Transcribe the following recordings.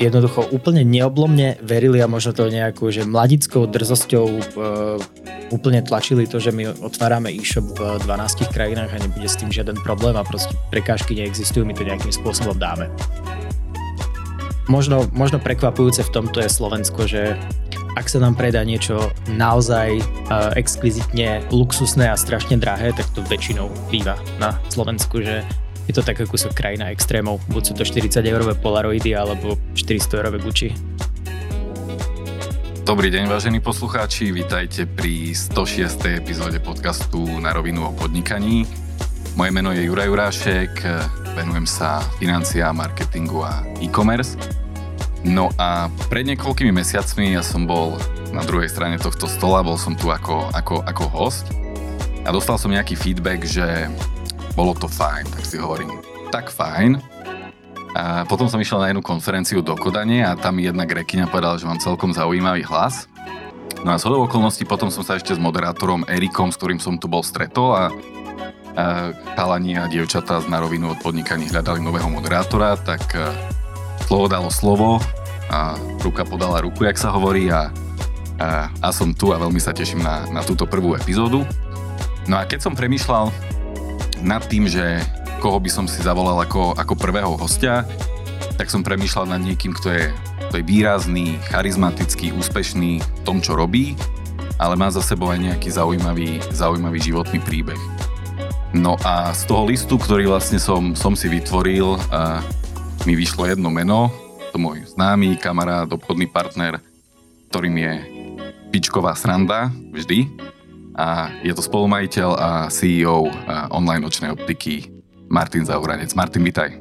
jednoducho úplne neoblomne verili a možno to nejakou, že mladickou drzosťou uh, úplne tlačili to, že my otvárame e-shop v 12 krajinách a nebude s tým žiaden problém a proste prekážky neexistujú, my to nejakým spôsobom dáme. Možno, možno prekvapujúce v tomto je Slovensko, že ak sa nám predá niečo naozaj uh, exkvizitne luxusné a strašne drahé, tak to väčšinou býva na Slovensku, že je to tak kúsok krajina extrémov. Buď sú to 40 eurové Polaroidy alebo 400 eurové Gucci. Dobrý deň, vážení poslucháči, vítajte pri 106. epizóde podcastu Na rovinu o podnikaní. Moje meno je Juraj Jurášek, venujem sa financiám, marketingu a e-commerce. No a pred niekoľkými mesiacmi ja som bol na druhej strane tohto stola, bol som tu ako, ako, ako host a dostal som nejaký feedback, že bolo to fajn, tak si hovorím, tak fajn. A potom som išiel na jednu konferenciu do Kodane a tam jedna grekyňa povedala, že mám celkom zaujímavý hlas. No a z okolností potom som sa ešte s moderátorom Erikom, s ktorým som tu bol stretol a, chalani a dievčatá z narovinu od podnikaní hľadali nového moderátora, tak a, slovo dalo slovo a ruka podala ruku, jak sa hovorí a, a, a som tu a veľmi sa teším na, na túto prvú epizódu. No a keď som premýšľal nad tým, že koho by som si zavolal ako, ako prvého hostia, tak som premýšľal nad niekým, kto je, kto je výrazný, charizmatický, úspešný v tom, čo robí, ale má za sebou aj nejaký zaujímavý, zaujímavý životný príbeh. No a z toho listu, ktorý vlastne som, som si vytvoril, a mi vyšlo jedno meno, to môj známy kamarát, obchodný partner, ktorým je Pičková sranda, vždy, a je to spolumajiteľ a CEO online nočnej optiky Martin Zauranec. Martin, vitaj.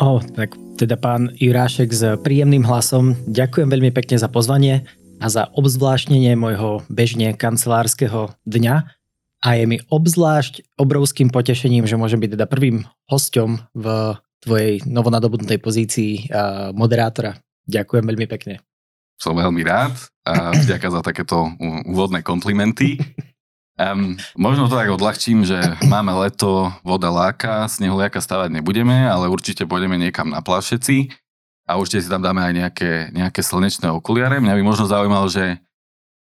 O, tak teda pán Jurášek s príjemným hlasom, ďakujem veľmi pekne za pozvanie a za obzvláštnenie môjho bežne kancelárskeho dňa a je mi obzvlášť obrovským potešením, že môžem byť teda prvým hosťom v tvojej novonadobudnutej pozícii moderátora. Ďakujem veľmi pekne. Som veľmi rád a vďaka za takéto úvodné komplimenty. Um, možno to tak odľahčím, že máme leto, voda láka, snehuliaka stavať nebudeme, ale určite pôjdeme niekam na plášeci a určite si tam dáme aj nejaké, nejaké slnečné okuliare. Mňa by možno zaujímalo, že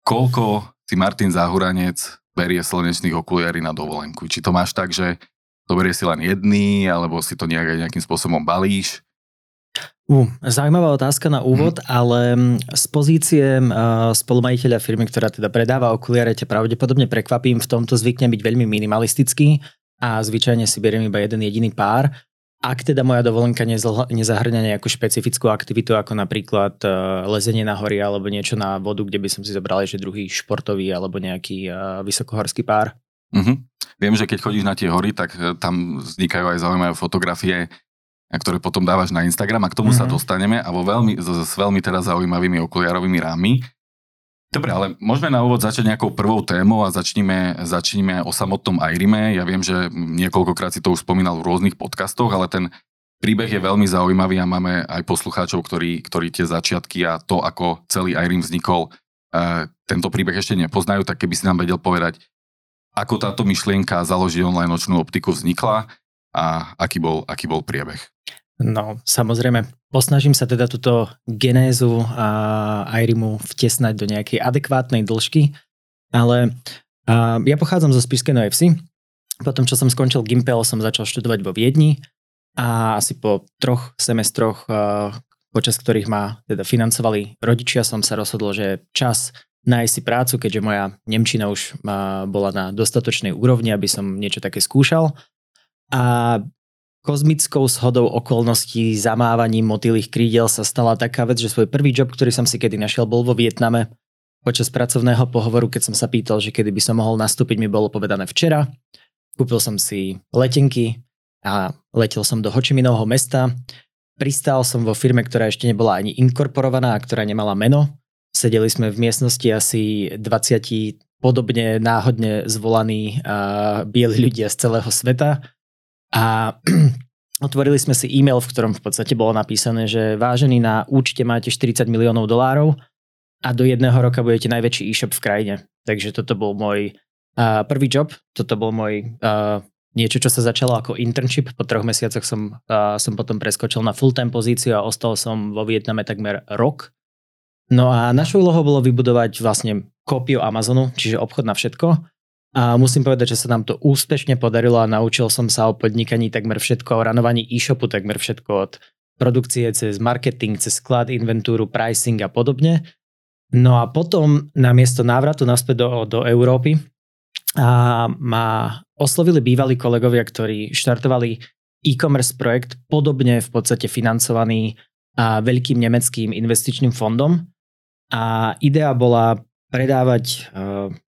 koľko si Martin Zahuranec berie slnečných okuliary na dovolenku. Či to máš tak, že to berie si len jedný, alebo si to nejak, nejakým spôsobom balíš? Uh, zaujímavá otázka na úvod, hmm. ale z pozície uh, spolumajiteľa firmy, ktorá teda predáva okuliare, ťa pravdepodobne prekvapím, v tomto zvyknem byť veľmi minimalistický a zvyčajne si beriem iba jeden jediný pár. Ak teda moja dovolenka nezahrňa nejakú špecifickú aktivitu, ako napríklad uh, lezenie na hory alebo niečo na vodu, kde by som si zobral že druhý športový alebo nejaký uh, vysokohorský pár. Uh-huh. Viem, že keď chodíš na tie hory, tak tam vznikajú aj zaujímavé fotografie ktoré potom dávaš na Instagram a k tomu mm-hmm. sa mhm. dostaneme a vo veľmi, s, s veľmi teda zaujímavými okuliarovými rámy. Dobre, ale môžeme na úvod začať nejakou prvou témou a začníme, začníme o samotnom Airime. Ja viem, že niekoľkokrát si to už spomínal v rôznych podcastoch, ale ten príbeh je veľmi zaujímavý a máme aj poslucháčov, ktorí, ktorí tie začiatky a to, ako celý Airim vznikol, e, tento príbeh ešte nepoznajú, tak keby si nám vedel povedať, ako táto myšlienka založiť online nočnú optiku vznikla a aký bol, aký bol priebeh. No, samozrejme, posnažím sa teda túto genézu a Airimu vtesnať do nejakej adekvátnej dĺžky, ale a, ja pochádzam zo Spišskej Novej Potom, čo som skončil Gimpel, som začal študovať vo Viedni a asi po troch semestroch, počas ktorých ma teda financovali rodičia, som sa rozhodol, že čas nájsť si prácu, keďže moja Nemčina už bola na dostatočnej úrovni, aby som niečo také skúšal. A kozmickou shodou okolností zamávaním motýlých krídel sa stala taká vec, že svoj prvý job, ktorý som si kedy našiel, bol vo Vietname. Počas pracovného pohovoru, keď som sa pýtal, že kedy by som mohol nastúpiť, mi bolo povedané včera. Kúpil som si letenky a letel som do Hočiminovho mesta. Pristál som vo firme, ktorá ešte nebola ani inkorporovaná a ktorá nemala meno. Sedeli sme v miestnosti asi 20 podobne náhodne zvolaní uh, bieli ľudia z celého sveta a otvorili sme si e-mail, v ktorom v podstate bolo napísané, že vážený na účte máte 40 miliónov dolárov a do jedného roka budete najväčší e-shop v krajine. Takže toto bol môj uh, prvý job, toto bol môj uh, niečo, čo sa začalo ako internship. Po troch mesiacoch som, uh, som potom preskočil na full-time pozíciu a ostal som vo Vietname takmer rok. No a našou úlohou bolo vybudovať vlastne kópiu Amazonu, čiže obchod na všetko. A musím povedať, že sa nám to úspešne podarilo a naučil som sa o podnikaní takmer všetko, o ranovaní e-shopu takmer všetko od produkcie cez marketing, cez sklad, inventúru, pricing a podobne. No a potom namiesto návratu naspäť do, do Európy a ma oslovili bývalí kolegovia, ktorí štartovali e-commerce projekt, podobne v podstate financovaný a veľkým nemeckým investičným fondom. A idea bola predávať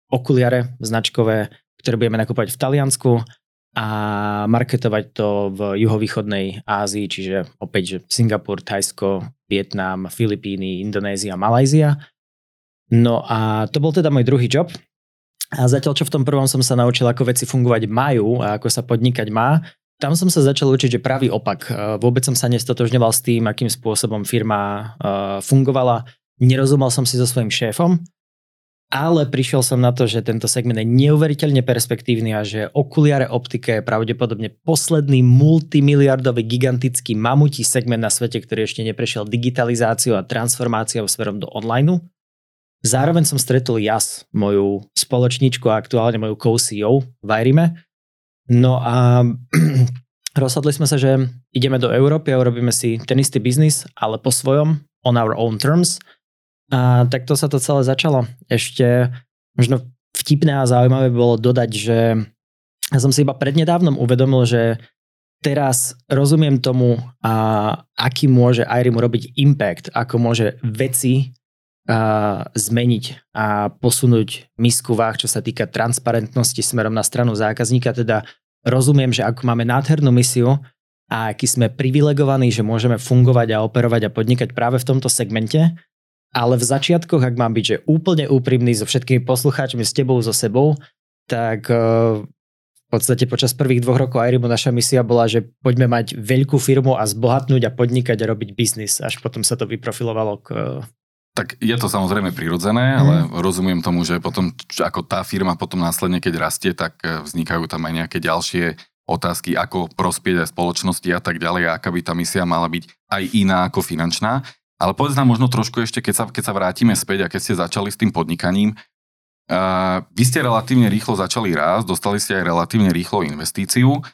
okuliare značkové, ktoré budeme nakúpať v Taliansku a marketovať to v juhovýchodnej Ázii, čiže opäť že Singapur, Thajsko, Vietnam, Filipíny, Indonézia, Malajzia. No a to bol teda môj druhý job. A zatiaľ, čo v tom prvom som sa naučil, ako veci fungovať majú a ako sa podnikať má, tam som sa začal učiť, že pravý opak. Vôbec som sa nestotožňoval s tým, akým spôsobom firma fungovala. Nerozumel som si so svojím šéfom ale prišiel som na to, že tento segment je neuveriteľne perspektívny a že okuliare optika je pravdepodobne posledný multimiliardový gigantický mamutí segment na svete, ktorý ešte neprešiel digitalizáciou a transformáciou smerom do online. Zároveň som stretol Jas, moju spoločníčku a aktuálne moju co-CEO v Irime. No a rozhodli sme sa, že ideme do Európy a urobíme si ten istý biznis, ale po svojom, on our own terms – a takto sa to celé začalo. Ešte možno vtipné a zaujímavé bolo dodať, že ja som si iba prednedávnom uvedomil, že teraz rozumiem tomu, a aký môže Irim robiť impact, ako môže veci a, zmeniť a posunúť misku váh, čo sa týka transparentnosti smerom na stranu zákazníka. Teda rozumiem, že ako máme nádhernú misiu a aký sme privilegovaní, že môžeme fungovať a operovať a podnikať práve v tomto segmente, ale v začiatkoch, ak mám byť že úplne úprimný so všetkými poslucháčmi, s tebou, so sebou, tak uh, v podstate počas prvých dvoch rokov Airimu naša misia bola, že poďme mať veľkú firmu a zbohatnúť a podnikať a robiť biznis. Až potom sa to vyprofilovalo k... Tak je to samozrejme prirodzené, mm. ale rozumiem tomu, že potom, ako tá firma potom následne, keď rastie, tak e, vznikajú tam aj nejaké ďalšie otázky, ako prospieť aj spoločnosti a tak ďalej, a aká by tá misia mala byť aj iná ako finančná. Ale povedz nám možno trošku ešte, keď sa, keď sa vrátime späť a keď ste začali s tým podnikaním, uh, vy ste relatívne rýchlo začali rásť, dostali ste aj relatívne rýchlo investíciu.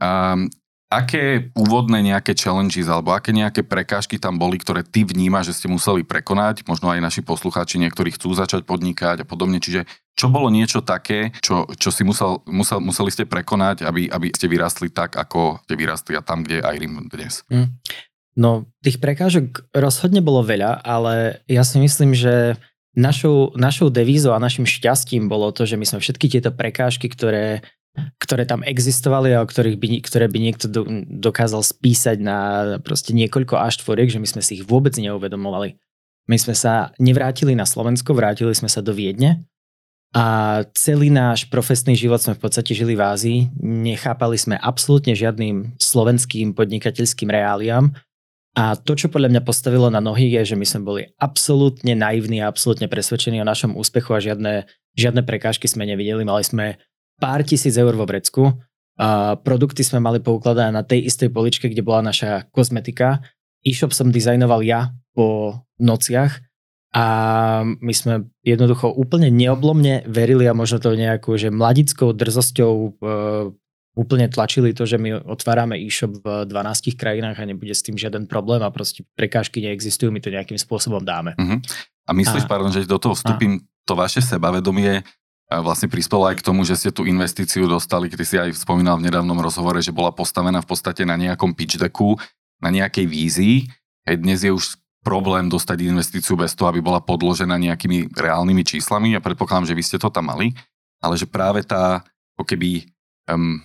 Um, aké úvodné nejaké challenges alebo aké nejaké prekážky tam boli, ktoré ty vnímaš, že ste museli prekonať, možno aj naši poslucháči niektorí chcú začať podnikať a podobne, čiže čo bolo niečo také, čo, čo si musel, musel, museli ste prekonať, aby, aby ste vyrastli tak, ako ste vyrastli a tam, kde aj Rim dnes? Mm. No, tých prekážok rozhodne bolo veľa, ale ja si myslím, že našou, našou devízou a našim šťastím bolo to, že my sme všetky tieto prekážky, ktoré, ktoré tam existovali a o ktorých by, ktoré by niekto do, dokázal spísať na proste niekoľko až tvoriek, že my sme si ich vôbec neuvedomovali. My sme sa nevrátili na Slovensko, vrátili sme sa do Viedne a celý náš profesný život sme v podstate žili v Ázii. Nechápali sme absolútne žiadnym slovenským podnikateľským reáliám a to, čo podľa mňa postavilo na nohy, je, že my sme boli absolútne naivní a absolútne presvedčení o našom úspechu a žiadne, žiadne prekážky sme nevideli. Mali sme pár tisíc eur vo vrecku. A produkty sme mali poukladané na tej istej poličke, kde bola naša kozmetika. E-shop som dizajnoval ja po nociach a my sme jednoducho úplne neoblomne verili a možno to nejakou že mladickou drzosťou e, úplne tlačili to, že my otvárame e-shop v 12 krajinách a nebude s tým žiaden problém a proste prekážky neexistujú, my to nejakým spôsobom dáme. Uh-huh. A myslíš, a... pardon, že do toho vstúpim, a... to vaše sebavedomie vlastne prispelo aj k tomu, že ste tú investíciu dostali, keď si aj spomínal v nedávnom rozhovore, že bola postavená v podstate na nejakom pitch decku, na nejakej vízii. Aj dnes je už problém dostať investíciu bez toho, aby bola podložená nejakými reálnymi číslami. Ja predpokladám, že vy ste to tam mali, ale že práve tá, ako keby um,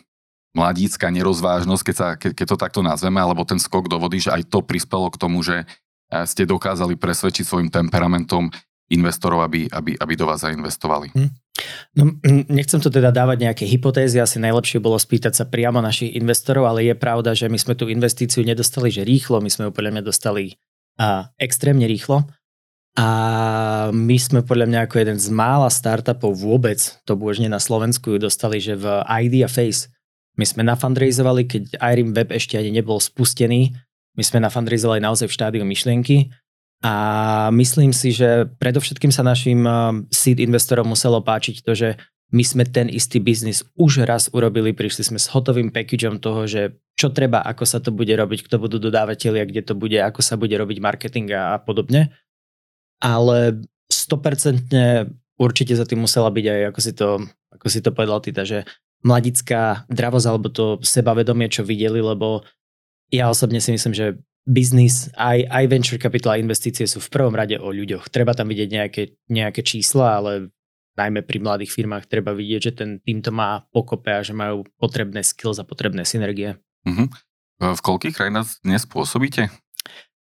mladícka nerozvážnosť, keď, sa, ke, keď to takto nazveme, alebo ten skok do vody, že aj to prispelo k tomu, že eh, ste dokázali presvedčiť svojim temperamentom investorov, aby, aby, aby do vás zainvestovali. Hm. No, nechcem to teda dávať nejaké hypotézy, asi najlepšie bolo spýtať sa priamo našich investorov, ale je pravda, že my sme tú investíciu nedostali, že rýchlo, my sme ju podľa mňa dostali a, extrémne rýchlo. A my sme podľa mňa ako jeden z mála startupov vôbec, to božne na Slovensku ju dostali, že v ID a Face My sme nafundraizovali, keď IRIM web ešte ani nebol spustený. My sme nafundraizovali naozaj v štádiu myšlienky. A myslím si, že predovšetkým sa našim seed investorom muselo páčiť to, že my sme ten istý biznis už raz urobili, prišli sme s hotovým packageom toho, že čo treba, ako sa to bude robiť, kto budú dodávateľia, kde to bude, ako sa bude robiť marketing a podobne. Ale 100% určite za tým musela byť aj, ako si to, ako si to povedal Tita, že mladická dravosť alebo to sebavedomie, čo videli, lebo ja osobne si myslím, že biznis, aj, aj venture capital a investície sú v prvom rade o ľuďoch. Treba tam vidieť nejaké, nejaké čísla, ale najmä pri mladých firmách treba vidieť, že ten tým to má pokope a že majú potrebné skills a potrebné synergie. Uh-huh. V koľkých krajinách dnes pôsobíte?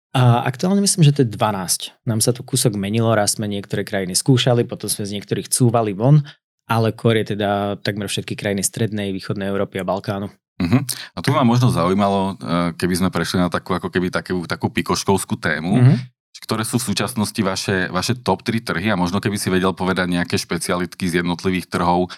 A aktuálne myslím, že to je 12. Nám sa tu kúsok menilo, raz sme niektoré krajiny skúšali, potom sme z niektorých cúvali von, ale kor je teda takmer všetky krajiny strednej, východnej Európy a Balkánu. Uh-huh. A tu ma možno zaujímalo, eh, keby sme prešli na takú, ako keby takú, takú pikoškovskú tému, uh-huh ktoré sú v súčasnosti vaše, vaše top 3 trhy a možno keby si vedel povedať nejaké špecialitky z jednotlivých trhov,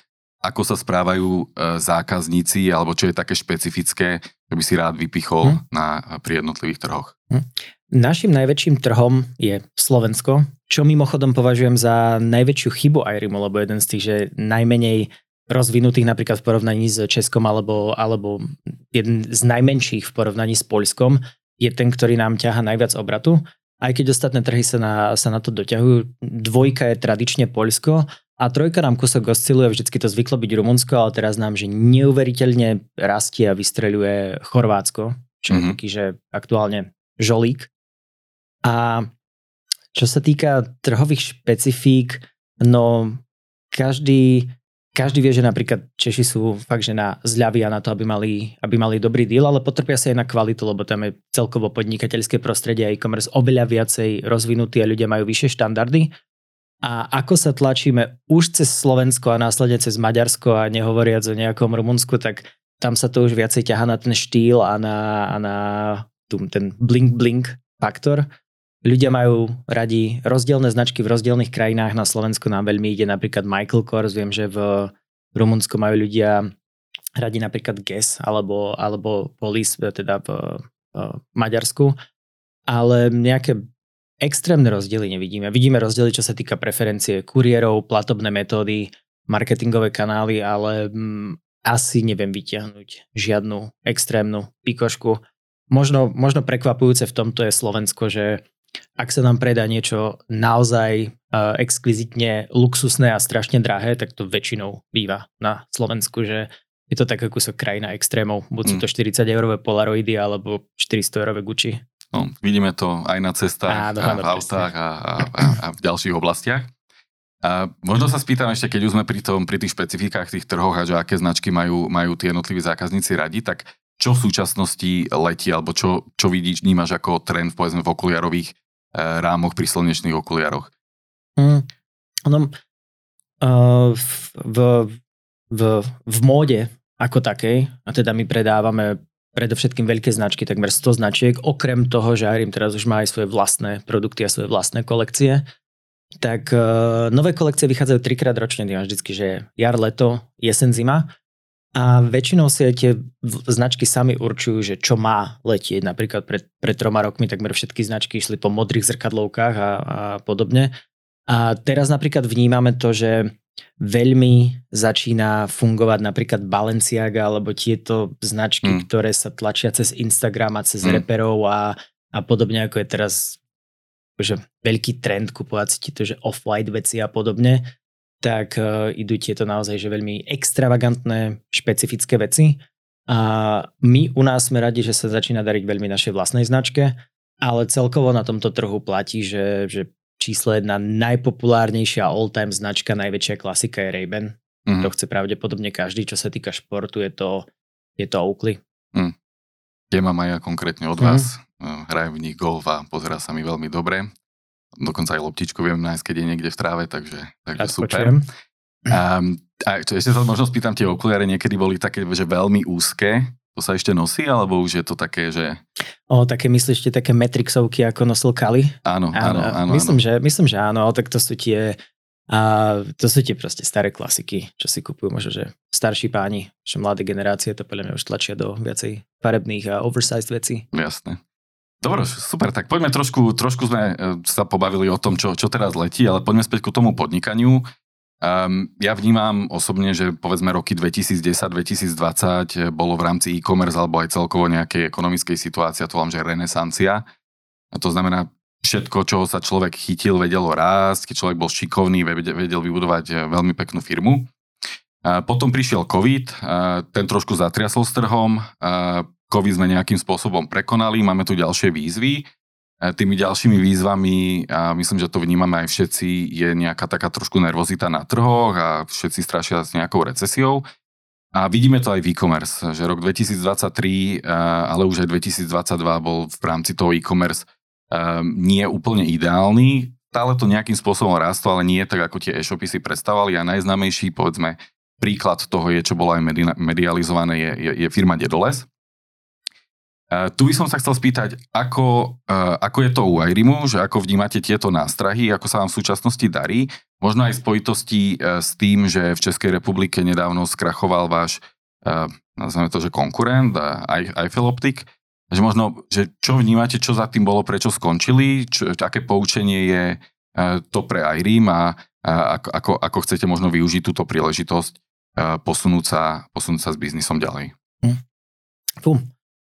ako sa správajú e, zákazníci alebo čo je také špecifické, čo by si rád vypichol hmm. na, pri jednotlivých trhoch. Hmm. Našim najväčším trhom je Slovensko, čo mimochodom považujem za najväčšiu chybu Airimu, lebo jeden z tých, že najmenej rozvinutých napríklad v porovnaní s Českom alebo, alebo jeden z najmenších v porovnaní s Polskom je ten, ktorý nám ťaha najviac obratu aj keď ostatné trhy sa na, sa na to doťahujú. Dvojka je tradične Poľsko a trojka nám kúsok osciluje, vždycky to zvyklo byť Rumunsko, ale teraz nám, že neuveriteľne rastie a vystreľuje Chorvátsko, čo mm-hmm. je mhm. taký, že aktuálne žolík. A čo sa týka trhových špecifík, no každý, každý vie, že napríklad Češi sú fakt, že na zľavy a na to, aby mali, aby mali dobrý deal, ale potrpia sa aj na kvalitu, lebo tam je celkovo podnikateľské prostredie a e-commerce oveľa viacej rozvinutý a ľudia majú vyššie štandardy. A ako sa tlačíme už cez Slovensko a následne cez Maďarsko a nehovoriac o nejakom Rumunsku, tak tam sa to už viacej ťaha na ten štýl a na, a na ten blink-blink faktor Ľudia majú radi rozdielne značky v rozdielnych krajinách. Na Slovensku nám veľmi ide napríklad Michael Kors. Viem, že v Rumunsku majú ľudia radi napríklad Guess alebo, alebo Police, teda v, v Maďarsku. Ale nejaké extrémne rozdiely nevidíme. Vidíme rozdiely, čo sa týka preferencie kuriérov, platobné metódy, marketingové kanály, ale mm, asi neviem vyťahnuť žiadnu extrémnu pikošku. Možno, možno prekvapujúce v tomto je Slovensko, že ak sa nám predá niečo naozaj uh, exkvizitne luxusné a strašne drahé, tak to väčšinou býva na Slovensku, že je to taká kúsok krajina extrémov. Buď sú mm. to 40 eurové Polaroidy alebo 400 eurové Gucci. No, vidíme to aj na cestách, Áno, a v autách a, a, a, a v ďalších oblastiach. A možno sa spýtam ešte, keď už sme pri, tom, pri tých špecifikách tých trhoch a že aké značky majú, majú tie jednotliví zákazníci radi, tak čo v súčasnosti letí, alebo čo, čo vidíš, vnímaš ako trend povedzme v okuliarových Eh, rámoch pri slnečných okuliaroch? Mm, no, uh, v, v, v móde ako takej, a teda my predávame predovšetkým veľké značky, takmer 100 značiek, okrem toho, že Arim teraz už má aj svoje vlastné produkty a svoje vlastné kolekcie, tak uh, nové kolekcie vychádzajú trikrát ročne, vždycky, že jar, leto, jesen, zima a väčšinou si aj tie značky sami určujú, že čo má letieť. Napríklad pred, pred troma rokmi takmer všetky značky išli po modrých zrkadlovkách a, a podobne. A teraz napríklad vnímame to, že veľmi začína fungovať napríklad Balenciaga alebo tieto značky, mm. ktoré sa tlačia cez Instagram a cez mm. reperov a, a podobne ako je teraz že veľký trend kupovať si to, že off-white veci a podobne tak uh, idú tieto naozaj že veľmi extravagantné, špecifické veci. A my u nás sme radi, že sa začína dariť veľmi našej vlastnej značke, ale celkovo na tomto trhu platí, že, že číslo jedna najpopulárnejšia all-time značka, najväčšia klasika je Ray-Ban. Mm. To chce pravdepodobne každý, čo sa týka športu, je to, je to Oakley. Mm. Tie mám aj ja konkrétne od vás. Mm. Hrajem v nich golf a pozerá sa mi veľmi dobre. Dokonca aj loptičku viem nájsť, keď je niekde v tráve, takže, takže super. Um, a čo, ešte sa možno spýtam, tie okuliare niekedy boli také, že veľmi úzke, to sa ešte nosí, alebo už je to také, že... O, také myslíš, také metrixovky, ako nosil Kali? Áno, áno, áno. áno myslím, áno. Že, myslím, že áno, tak to sú tie A to sú tie proste staré klasiky, čo si kupujú možno, že starší páni, že mladé generácie to podľa mňa už tlačia do viacej farebných a oversized vecí. Jasné. Dobre, super, tak poďme trošku, trošku sme e, sa pobavili o tom, čo, čo teraz letí, ale poďme späť ku tomu podnikaniu. Um, ja vnímam osobne, že povedzme roky 2010-2020 bolo v rámci e-commerce alebo aj celkovo nejakej ekonomickej situácie, to volám, že renesancia. A to znamená, všetko, čoho sa človek chytil, vedelo rásť, keď človek bol šikovný, vedel vybudovať e, veľmi peknú firmu. Potom prišiel COVID, ten trošku zatriasol s trhom, COVID sme nejakým spôsobom prekonali, máme tu ďalšie výzvy tými ďalšími výzvami, a myslím, že to vnímame aj všetci, je nejaká taká trošku nervozita na trhoch a všetci strašia s nejakou recesiou. A vidíme to aj v e-commerce, že rok 2023, ale už aj 2022 bol v rámci toho e-commerce nie úplne ideálny. Stále to nejakým spôsobom rastlo, ale nie tak, ako tie e-shopy si predstavovali. A najznámejší, povedzme, príklad toho je, čo bolo aj medializované, je, je, je firma Dedoles, tu by som sa chcel spýtať, ako, uh, ako je to u Airimu, že ako vnímate tieto nástrahy, ako sa vám v súčasnosti darí, možno aj v spojitosti uh, s tým, že v Českej republike nedávno skrachoval váš, nazveme to, že konkurent, Eiffel Optik, že možno, že čo vnímate, čo za tým bolo, prečo skončili, čo, aké poučenie je to pre Airim a, a ako, ako chcete možno využiť túto príležitosť posunúť sa, posunúť sa s biznisom ďalej. Hm. Fú,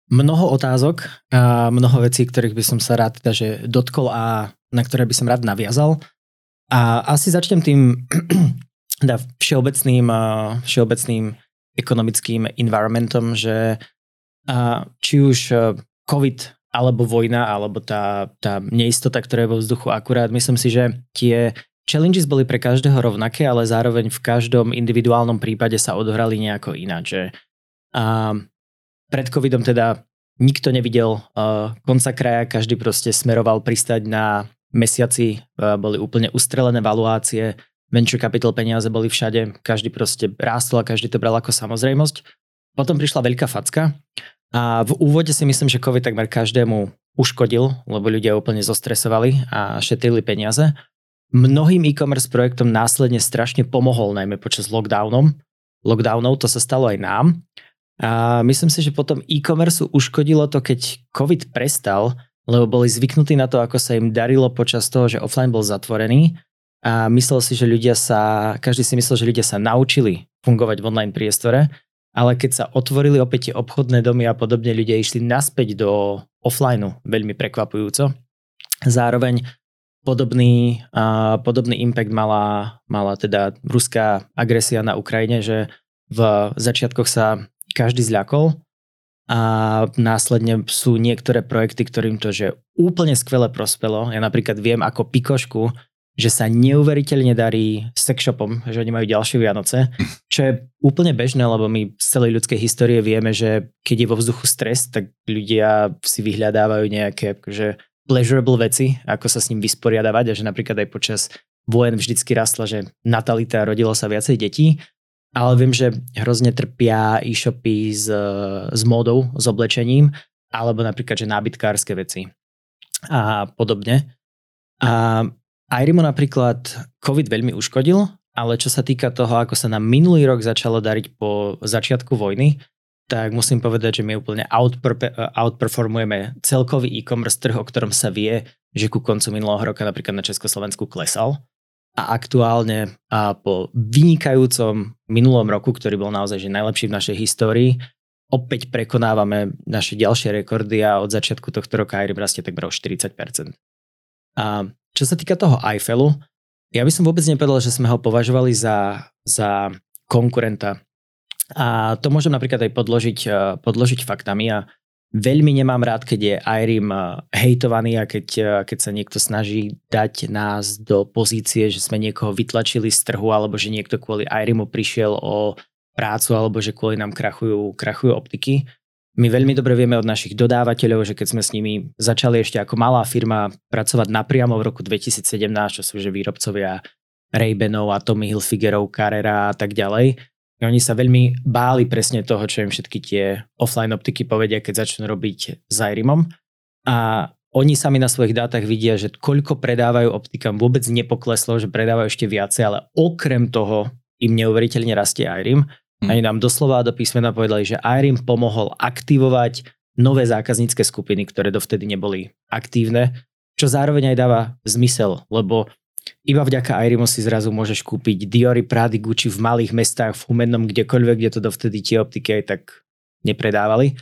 mnoho otázok a mnoho vecí, ktorých by som sa rád teda, že dotkol a na ktoré by som rád naviazal. A asi začnem tým teda všeobecným, všeobecným ekonomickým environmentom, že či už COVID alebo vojna, alebo tá, tá neistota, ktorá je vo vzduchu akurát, myslím si, že tie challenges boli pre každého rovnaké, ale zároveň v každom individuálnom prípade sa odohrali nejako ináč. A pred covidom teda nikto nevidel uh, konca kraja, každý proste smeroval pristať na mesiaci, uh, boli úplne ustrelené valuácie, venture capital peniaze boli všade, každý proste rástol a každý to bral ako samozrejmosť. Potom prišla veľká facka a v úvode si myslím, že COVID takmer každému uškodil, lebo ľudia úplne zostresovali a šetrili peniaze. Mnohým e-commerce projektom následne strašne pomohol, najmä počas lockdownom. Lockdownov to sa stalo aj nám. A myslím si, že potom e-commerce uškodilo to, keď COVID prestal, lebo boli zvyknutí na to, ako sa im darilo počas toho, že offline bol zatvorený a myslel si, že ľudia sa, každý si myslel, že ľudia sa naučili fungovať v online priestore, ale keď sa otvorili opäť tie obchodné domy a podobne, ľudia išli naspäť do offlineu veľmi prekvapujúco. Zároveň podobný, uh, podobný impact mala, mala teda ruská agresia na Ukrajine, že v začiatkoch sa každý zľakol a následne sú niektoré projekty, ktorým to že úplne skvele prospelo. Ja napríklad viem ako Pikošku, že sa neuveriteľne darí sex shopom, že oni majú ďalšie Vianoce, čo je úplne bežné, lebo my z celej ľudskej histórie vieme, že keď je vo vzduchu stres, tak ľudia si vyhľadávajú nejaké akože pleasurable veci, ako sa s ním vysporiadavať a že napríklad aj počas vojen vždycky rastla, že natalita rodilo sa viacej detí ale viem, že hrozne trpia e-shopy s, s módou, s oblečením, alebo napríklad, že nábytkárske veci a podobne. A Airimo napríklad COVID veľmi uškodil, ale čo sa týka toho, ako sa nám minulý rok začalo dariť po začiatku vojny, tak musím povedať, že my úplne outperformujeme celkový e-commerce trh, o ktorom sa vie, že ku koncu minulého roka napríklad na Československu klesal a aktuálne a po vynikajúcom minulom roku, ktorý bol naozaj že najlepší v našej histórii, opäť prekonávame naše ďalšie rekordy a od začiatku tohto roka aj rastie takmer o 40%. A čo sa týka toho Eiffelu, ja by som vôbec nepovedal, že sme ho považovali za, za konkurenta. A to môžem napríklad aj podložiť, podložiť faktami a Veľmi nemám rád, keď je Irim eh, hejtovaný a keď, eh, keď sa niekto snaží dať nás do pozície, že sme niekoho vytlačili z trhu alebo že niekto kvôli Irimu prišiel o prácu alebo že kvôli nám krachujú, krachujú optiky. My veľmi dobre vieme od našich dodávateľov, že keď sme s nimi začali ešte ako malá firma pracovať napriamo v roku 2017, čo sú že výrobcovia a Tommy Hilfigerov, Carrera a tak ďalej, oni sa veľmi báli presne toho, čo im všetky tie offline optiky povedia, keď začnú robiť s Irimom. A oni sami na svojich dátach vidia, že koľko predávajú optikám vôbec nepokleslo, že predávajú ešte viacej, ale okrem toho im neuveriteľne rastie IRIM. Hmm. Oni nám doslova do písmena povedali, že IRIM pomohol aktivovať nové zákaznícke skupiny, ktoré dovtedy neboli aktívne, čo zároveň aj dáva zmysel, lebo iba vďaka Airimu si zrazu môžeš kúpiť Diory, Prady, Gucci v malých mestách, v Humennom, kdekoľvek, kde to dovtedy tie optiky aj tak nepredávali.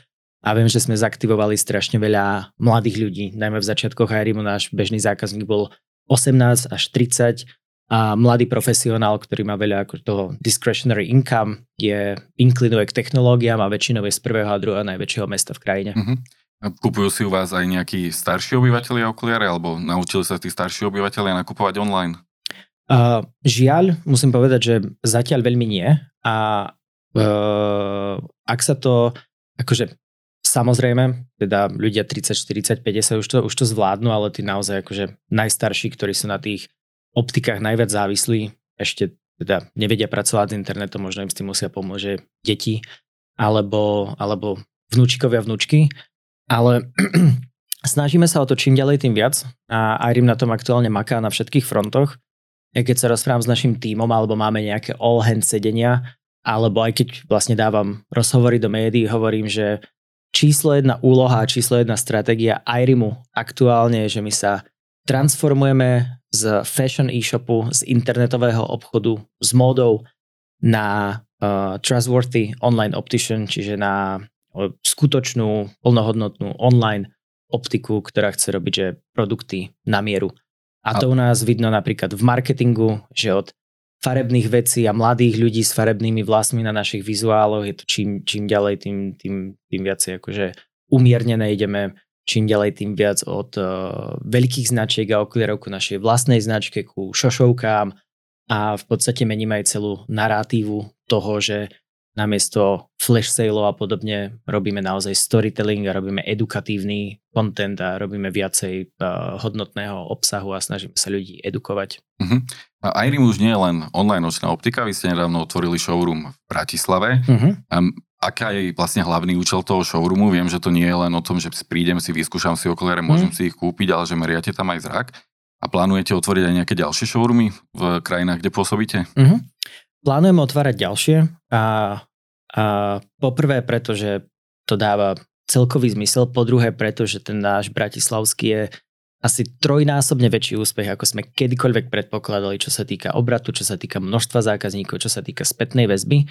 A viem, že sme zaktivovali strašne veľa mladých ľudí. Najmä v začiatkoch Airimu náš bežný zákazník bol 18 až 30 a mladý profesionál, ktorý má veľa ako toho discretionary income, je inklinuje k technológiám a väčšinou je z prvého a druhého najväčšieho mesta v krajine. Uh-huh. Kupujú si u vás aj nejakí starší obyvateľia okuliare, alebo naučili sa tí starší obyvateľia nakupovať online? Uh, žiaľ, musím povedať, že zatiaľ veľmi nie. A uh, ak sa to, akože samozrejme, teda ľudia 30, 40, 50 už to, už to zvládnu, ale tí naozaj akože najstarší, ktorí sú na tých optikách najviac závislí, ešte teda nevedia pracovať s internetom, možno im s tým musia pomôcť, deti alebo, alebo vnúčikovia vnúčky ale snažíme sa o to čím ďalej, tým viac a Irim na tom aktuálne maká na všetkých frontoch. Ja keď sa rozprávam s našim tímom alebo máme nejaké all hand sedenia, alebo aj keď vlastne dávam rozhovory do médií, hovorím, že číslo jedna úloha číslo jedna stratégia Irimu aktuálne je, že my sa transformujeme z fashion e-shopu, z internetového obchodu, s módou na uh, trustworthy online optician, čiže na skutočnú, plnohodnotnú online optiku, ktorá chce robiť že produkty na mieru. A to u nás vidno napríklad v marketingu, že od farebných vecí a mladých ľudí s farebnými vlasmi na našich vizuáloch je to čím, čím ďalej, tým, tým, tým viacej akože umiernené ideme, čím ďalej, tým viac od uh, veľkých značiek a okuliarov ku našej vlastnej značke, ku šošovkám a v podstate meníme aj celú narátívu toho, že namiesto flash sale a podobne robíme naozaj storytelling a robíme edukatívny content a robíme viacej uh, hodnotného obsahu a snažíme sa ľudí edukovať. Uh-huh. A Irim už nie je len online nočná optika, vy ste nedávno otvorili showroom v Bratislave. Uh-huh. Um, aká je vlastne hlavný účel toho showroomu? Viem, že to nie je len o tom, že prídem si, vyskúšam si okuliare, uh-huh. môžem si ich kúpiť, ale že meriate tam aj zrak. A plánujete otvoriť aj nejaké ďalšie showroomy v krajinách, kde pôsobíte? Uh-huh. Plánujeme otvárať ďalšie a, a poprvé, pretože to dáva celkový zmysel, po druhé, pretože ten náš bratislavský je asi trojnásobne väčší úspech, ako sme kedykoľvek predpokladali, čo sa týka obratu, čo sa týka množstva zákazníkov, čo sa týka spätnej väzby,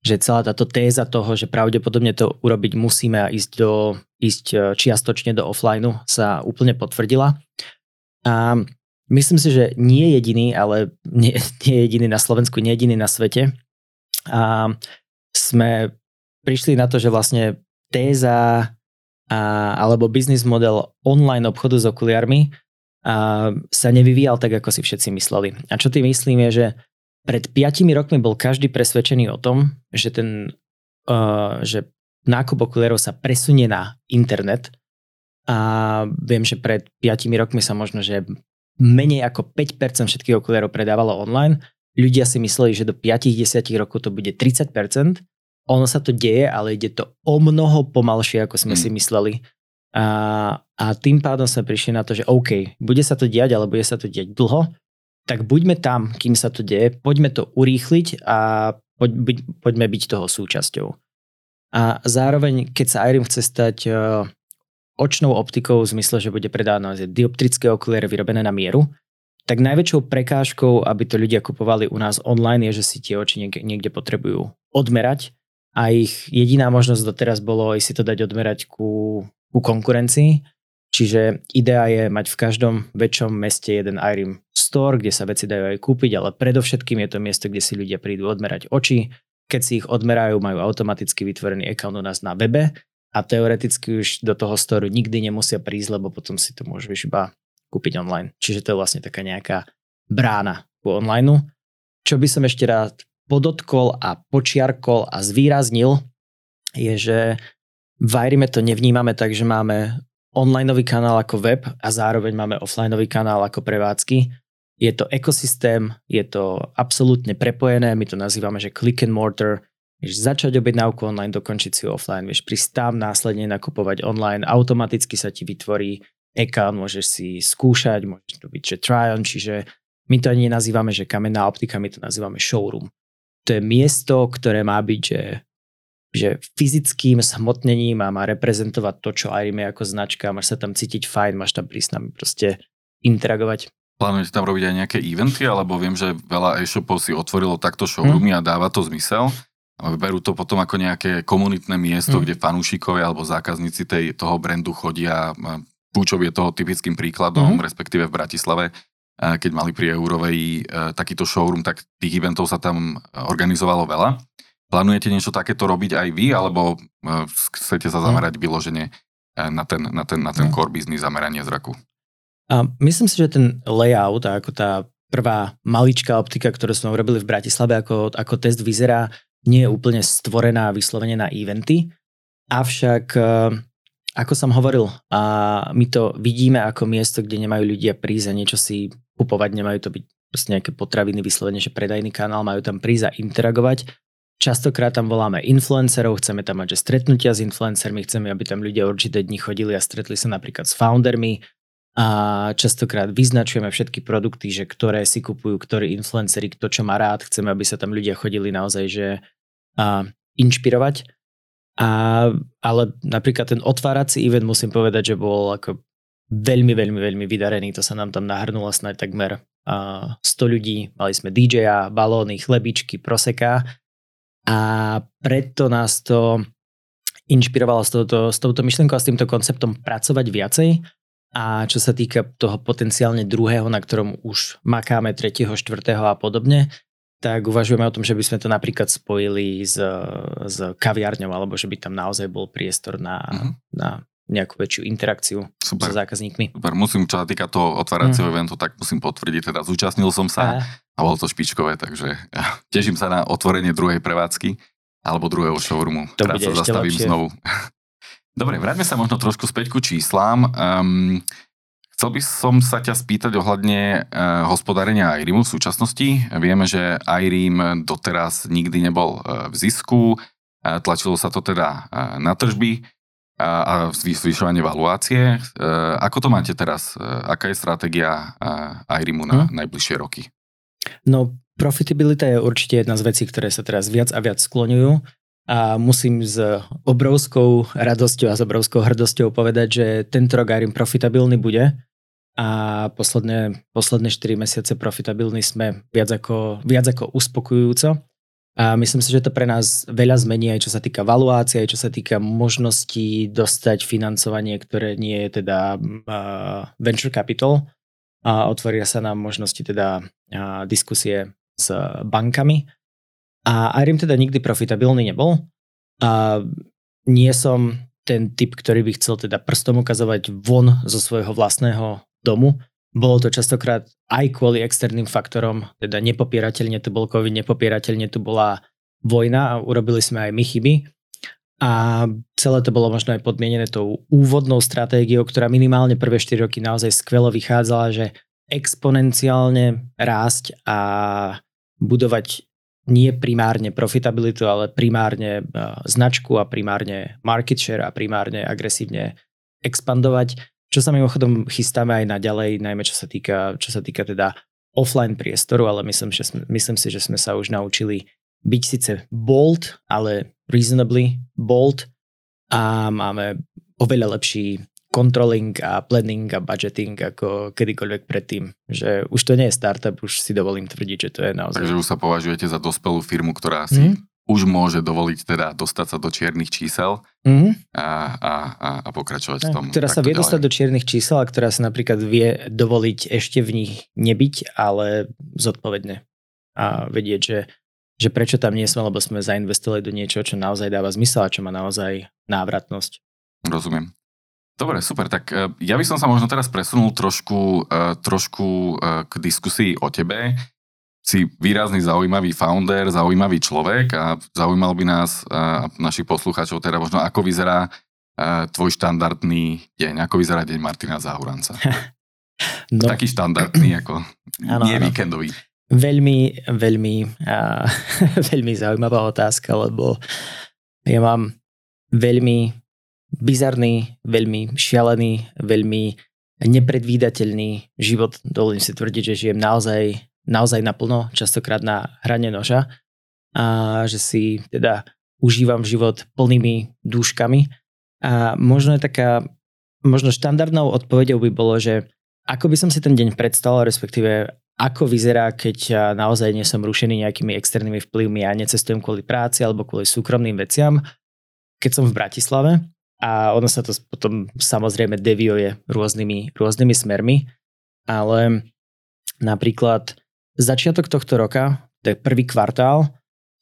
že celá táto téza toho, že pravdepodobne to urobiť musíme a ísť, do, ísť e, čiastočne do offlineu sa úplne potvrdila. A Myslím si, že nie jediný, ale nie, nie jediný na Slovensku, nie jediný na svete. A sme prišli na to, že vlastne téza a, alebo biznis model online obchodu s okuliarmi a, sa nevyvíjal tak, ako si všetci mysleli. A čo tým myslím je, že pred 5 rokmi bol každý presvedčený o tom, že ten uh, že nákup okuliarov sa presunie na internet a viem, že pred 5 rokmi sa možno, že menej ako 5% všetkých okuliarov predávalo online. Ľudia si mysleli, že do 5-10 rokov to bude 30%. Ono sa to deje, ale ide to o mnoho pomalšie, ako sme mm. si mysleli. A, a tým pádom sme prišli na to, že OK, bude sa to diať, ale bude sa to diať dlho, tak buďme tam, kým sa to deje, poďme to urýchliť a poď, poďme byť toho súčasťou. A zároveň, keď sa Irem chce stať očnou optikou v zmysle, že bude predávané dioptrické okuliare vyrobené na mieru, tak najväčšou prekážkou, aby to ľudia kupovali u nás online, je, že si tie oči niekde, potrebujú odmerať a ich jediná možnosť doteraz bolo si to dať odmerať ku, ku konkurencii. Čiže idea je mať v každom väčšom meste jeden IRIM store, kde sa veci dajú aj kúpiť, ale predovšetkým je to miesto, kde si ľudia prídu odmerať oči. Keď si ich odmerajú, majú automaticky vytvorený account u nás na webe a teoreticky už do toho storu nikdy nemusia prísť, lebo potom si to môžeš iba kúpiť online. Čiže to je vlastne taká nejaká brána ku online. Čo by som ešte rád podotkol a počiarkol a zvýraznil, je, že v Irime to nevnímame tak, že máme online kanál ako web a zároveň máme offline kanál ako prevádzky. Je to ekosystém, je to absolútne prepojené, my to nazývame, že click and mortar, Vieš začať objednávku online, dokončiť si offline, vieš prísť tam následne nakupovať online, automaticky sa ti vytvorí account, môžeš si skúšať, môžeš to byť, že try on, čiže my to ani nenazývame, že kamenná optika, my to nazývame showroom. To je miesto, ktoré má byť, že, že fyzickým smotnením a má reprezentovať to, čo Irim je ako značka, máš sa tam cítiť fajn, máš tam prísť nami proste interagovať. Plánujete tam robiť aj nejaké eventy, alebo viem, že veľa e-shopov si otvorilo takto showroomy hmm. a dáva to zmysel. Berú to potom ako nejaké komunitné miesto, mm. kde fanúšikovia alebo zákazníci tej, toho brandu chodia. Púčov je toho typickým príkladom, mm. respektíve v Bratislave, keď mali pri Eurovej takýto showroom, tak tých eventov sa tam organizovalo veľa. Plánujete niečo takéto robiť aj vy, alebo chcete sa mhm. zamerať vyloženie na ten, na ten, na ten mhm. core business zameranie zraku? A myslím si, že ten layout, ako tá prvá maličká optika, ktorú sme urobili v Bratislave, ako, ako test vyzerá, nie je úplne stvorená vyslovene na eventy, avšak e, ako som hovoril, a my to vidíme ako miesto, kde nemajú ľudia prísť a niečo si kupovať, nemajú to byť proste nejaké potraviny vyslovene, že predajný kanál, majú tam prísť a interagovať. Častokrát tam voláme influencerov, chceme tam mať že stretnutia s influencermi, chceme, aby tam ľudia určité dni chodili a stretli sa napríklad s foundermi a častokrát vyznačujeme všetky produkty, že ktoré si kupujú, ktorí influenceri, kto čo má rád, chceme, aby sa tam ľudia chodili naozaj, že a, inšpirovať. A, ale napríklad ten otvárací event musím povedať, že bol ako veľmi, veľmi, veľmi vydarený. To sa nám tam nahrnulo snáď takmer a, 100 ľudí. Mali sme DJ-a, balóny, chlebičky, proseka. A preto nás to inšpirovalo s touto, s touto myšlienkou a s týmto konceptom pracovať viacej a čo sa týka toho potenciálne druhého, na ktorom už makáme, tretieho, štvrtého a podobne, tak uvažujeme o tom, že by sme to napríklad spojili s, s kaviarňou, alebo že by tam naozaj bol priestor na, mm-hmm. na nejakú väčšiu interakciu Super. so zákazníkmi. Super, musím, čo sa týka toho otváracieho mm. eventu, tak musím potvrdiť, teda zúčastnil som sa a, a bolo to špičkové, takže ja teším sa na otvorenie druhej prevádzky alebo druhého showroomu. To Teraz sa zastavím lepšie. znovu. Dobre, vráťme sa možno trošku späť ku číslám. Um, chcel by som sa ťa spýtať ohľadne uh, hospodárenia IRIMu v súčasnosti. Vieme, že IRIM doteraz nikdy nebol uh, v zisku, uh, tlačilo sa to teda na tržby a, a zvyšovanie valuácie. Ako to máte teraz? Aká je stratégia IRIMu na hmm. najbližšie roky? No, profitabilita je určite jedna z vecí, ktoré sa teraz viac a viac skloňujú a musím s obrovskou radosťou a s obrovskou hrdosťou povedať, že tento rok Arim profitabilný bude a posledné, posledné 4 mesiace profitabilní sme viac ako, viac ako uspokojujúco. A myslím si, že to pre nás veľa zmení aj čo sa týka valuácie, aj čo sa týka možností dostať financovanie, ktoré nie je teda uh, venture capital. A otvoria sa nám možnosti teda uh, diskusie s bankami a Irim teda nikdy profitabilný nebol. A nie som ten typ, ktorý by chcel teda prstom ukazovať von zo svojho vlastného domu. Bolo to častokrát aj kvôli externým faktorom, teda nepopierateľne tu bol COVID, nepopierateľne tu bola vojna a urobili sme aj my chyby. A celé to bolo možno aj podmienené tou úvodnou stratégiou, ktorá minimálne prvé 4 roky naozaj skvelo vychádzala, že exponenciálne rásť a budovať nie primárne profitabilitu, ale primárne značku a primárne market share a primárne agresívne expandovať, čo sa mimochodom chystáme aj naďalej, najmä čo sa týka, čo sa týka teda offline priestoru, ale myslím, že sme, myslím si, že sme sa už naučili byť síce bold, ale reasonably bold a máme oveľa lepší controlling a planning a budgeting ako kedykoľvek predtým. Že už to nie je startup, už si dovolím tvrdiť, že to je naozaj... Takže už sa považujete za dospelú firmu, ktorá si mm. Už môže dovoliť teda dostať sa do čiernych čísel mm. a, a, a, a pokračovať a, v tom. Ktorá sa vie ďalej. dostať do čiernych čísel a ktorá sa napríklad vie dovoliť ešte v nich nebyť, ale zodpovedne. A vedieť, že že prečo tam nie sme, lebo sme zainvestovali do niečo, čo naozaj dáva zmysel a čo má naozaj návratnosť. Rozumiem. Dobre, super. Tak e, ja by som sa možno teraz presunul trošku, e, trošku e, k diskusii o tebe. Si výrazný zaujímavý founder, zaujímavý človek a zaujímal by nás a našich poslucháčov teda možno, ako vyzerá tvoj štandardný deň, ako vyzerá deň Martina Záhuranca. No. Taký štandardný, ako ano, nie ano. víkendový. Veľmi, veľmi, uh, veľmi zaujímavá otázka, lebo ja mám veľmi bizarný, veľmi šialený, veľmi nepredvídateľný život. Dovolím si tvrdiť, že žijem naozaj, naozaj naplno, častokrát na hrane noža a že si teda užívam život plnými dúškami. A možno je taká, možno štandardnou odpovedou by bolo, že ako by som si ten deň predstavil, respektíve ako vyzerá, keď naozaj nie som rušený nejakými externými vplyvmi a necestujem kvôli práci alebo kvôli súkromným veciam, keď som v Bratislave a ono sa to potom samozrejme deviuje rôznymi, rôznymi smermi, ale napríklad začiatok tohto roka, to je prvý kvartál,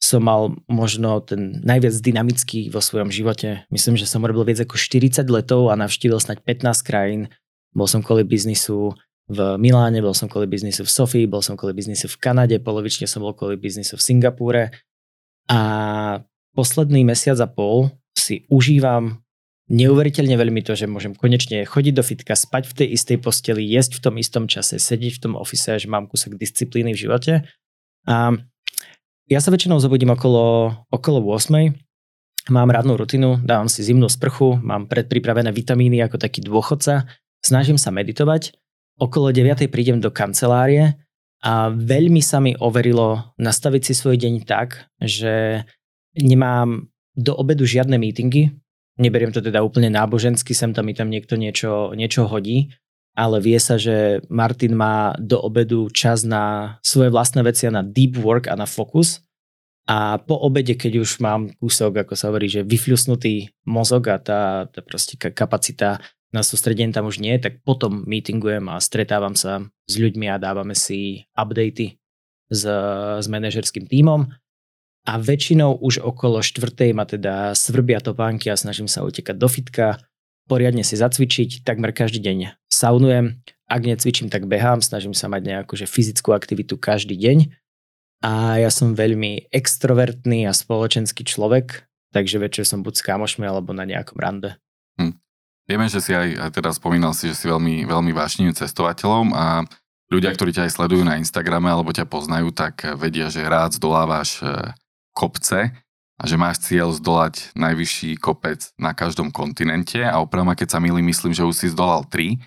som mal možno ten najviac dynamický vo svojom živote. Myslím, že som robil viac ako 40 letov a navštívil snať 15 krajín. Bol som kvôli biznisu v Miláne, bol som kvôli biznisu v Sofii, bol som kvôli biznisu v Kanade, polovične som bol kvôli biznisu v Singapúre. A posledný mesiac a pol si užívam neuveriteľne veľmi to, že môžem konečne chodiť do fitka, spať v tej istej posteli, jesť v tom istom čase, sedieť v tom ofise, že mám kúsok disciplíny v živote. A ja sa väčšinou zobudím okolo, okolo 8. Mám rádnu rutinu, dávam si zimnú sprchu, mám predpripravené vitamíny ako taký dôchodca, snažím sa meditovať. Okolo 9. prídem do kancelárie a veľmi sa mi overilo nastaviť si svoj deň tak, že nemám do obedu žiadne meetingy, neberiem to teda úplne nábožensky, sem tam mi tam niekto niečo, niečo hodí, ale vie sa, že Martin má do obedu čas na svoje vlastné veci a na deep work a na fokus. A po obede, keď už mám kúsok, ako sa hovorí, že vyfľusnutý mozog a tá, tá proste kapacita na sústredenie tam už nie, tak potom meetingujem a stretávam sa s ľuďmi a dávame si updaty s, s manažerským tímom. A väčšinou už okolo štvrtej ma teda svrbia topánky a snažím sa utekať do fitka, poriadne si zacvičiť, takmer každý deň saunujem, ak necvičím, tak behám, snažím sa mať nejakú že fyzickú aktivitu každý deň a ja som veľmi extrovertný a spoločenský človek, takže večer som buď s kamošmi alebo na nejakom rande. Hm. Vieme, že si aj, aj teda spomínal si, že si veľmi, veľmi vášnivým cestovateľom a ľudia, ktorí ťa aj sledujú na Instagrame alebo ťa poznajú, tak vedia, že rád zdolávaš e, kopce a že máš cieľ zdolať najvyšší kopec na každom kontinente a opravma, keď sa milí, myslím, že už si zdolal 3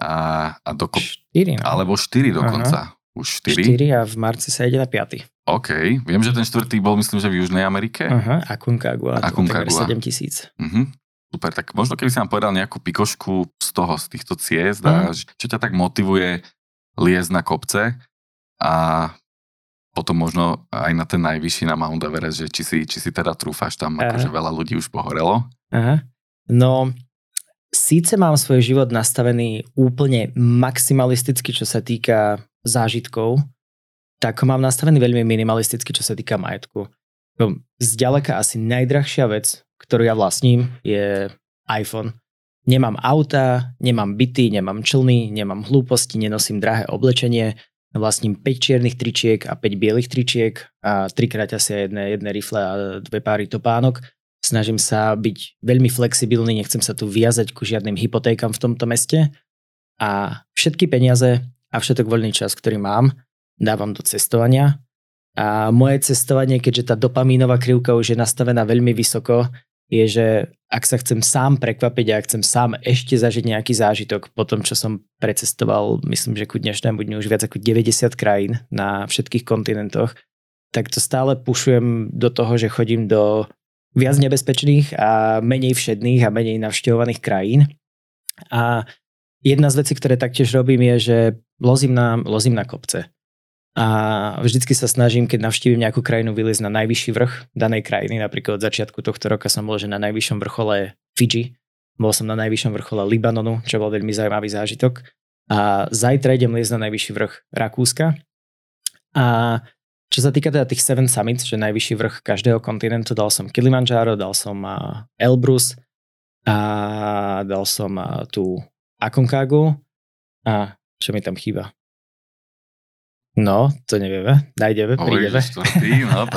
a, a dokop... 4, no. Alebo 4 dokonca. Aha. Už 4? 4 a v marci sa ide na 5. OK, viem, že ten štvrtý bol myslím, že v Južnej Amerike. Aha, Aconcagua, Aconcagua. 7 tisíc. Uh-huh. Super, tak možno keby si nám povedal nejakú pikošku z toho, z týchto ciest uh-huh. a čo ťa tak motivuje liesť na kopce a potom možno aj na ten najvyšší na Mount Everest, že či si, či si teda trúfáš tam, Aha. akože veľa ľudí už pohorelo. Aha. No, síce mám svoj život nastavený úplne maximalisticky, čo sa týka zážitkov, tak mám nastavený veľmi minimalisticky, čo sa týka majetku. No, zďaleka asi najdrahšia vec, ktorú ja vlastním, je iPhone. Nemám auta, nemám byty, nemám člny, nemám hlúposti, nenosím drahé oblečenie, vlastním 5 čiernych tričiek a 5 bielých tričiek a 3 kraťasia, jedné, jedné rifle a dve páry topánok. Snažím sa byť veľmi flexibilný, nechcem sa tu viazať ku žiadnym hypotékam v tomto meste a všetky peniaze a všetok voľný čas, ktorý mám, dávam do cestovania. A moje cestovanie, keďže tá dopamínová krivka už je nastavená veľmi vysoko, je, že ak sa chcem sám prekvapiť a ak chcem sám ešte zažiť nejaký zážitok po tom, čo som precestoval, myslím, že ku dnešnému dňu už viac ako 90 krajín na všetkých kontinentoch, tak to stále pušujem do toho, že chodím do viac nebezpečných a menej všedných a menej navštevovaných krajín. A jedna z vecí, ktoré taktiež robím, je, že lozím na, lozím na kopce. A vždycky sa snažím, keď navštívim nejakú krajinu, vyliezť na najvyšší vrch danej krajiny. Napríklad od začiatku tohto roka som bol, že na najvyššom vrchole Fiji. Bol som na najvyššom vrchole Libanonu, čo bol veľmi zaujímavý zážitok. A zajtra idem liezť na najvyšší vrch Rakúska. A čo sa týka teda tých Seven Summits, že najvyšší vrch každého kontinentu, dal som Kilimanjaro, dal som Elbrus a dal som tú Akonkagu a čo mi tam chýba? No, to nevieme. Nájdeme, Oj, prídeme. Štvrtý, no.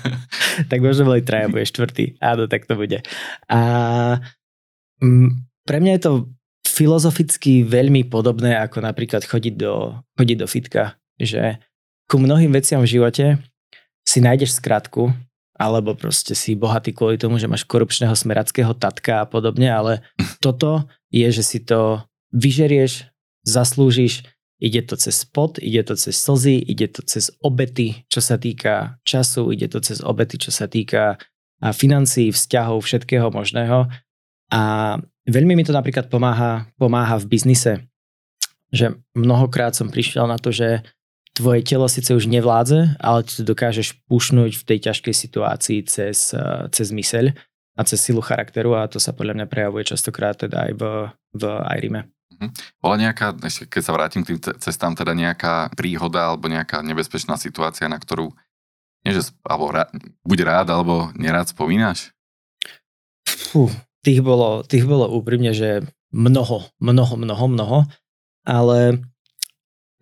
tak možno boli traja, bude štvrtý. Áno, tak to bude. A m, pre mňa je to filozoficky veľmi podobné, ako napríklad chodiť do, chodiť do fitka. Že ku mnohým veciam v živote si nájdeš skratku, alebo proste si bohatý kvôli tomu, že máš korupčného smerackého tatka a podobne, ale toto je, že si to vyžerieš, zaslúžiš, ide to cez spot, ide to cez slzy, ide to cez obety, čo sa týka času, ide to cez obety, čo sa týka financií, vzťahov, všetkého možného. A veľmi mi to napríklad pomáha, pomáha v biznise, že mnohokrát som prišiel na to, že tvoje telo síce už nevládze, ale ty to dokážeš pušnúť v tej ťažkej situácii cez, cez myseľ a cez silu charakteru a to sa podľa mňa prejavuje častokrát teda aj v, v Irime. Mhm. Bola nejaká, ešte keď sa vrátim k tým cestám, teda nejaká príhoda alebo nejaká nebezpečná situácia, na ktorú nie, že, alebo rá, buď rád, alebo nerád spomínaš? Fú, tých bolo, tých bolo úprimne, že mnoho, mnoho, mnoho, mnoho, ale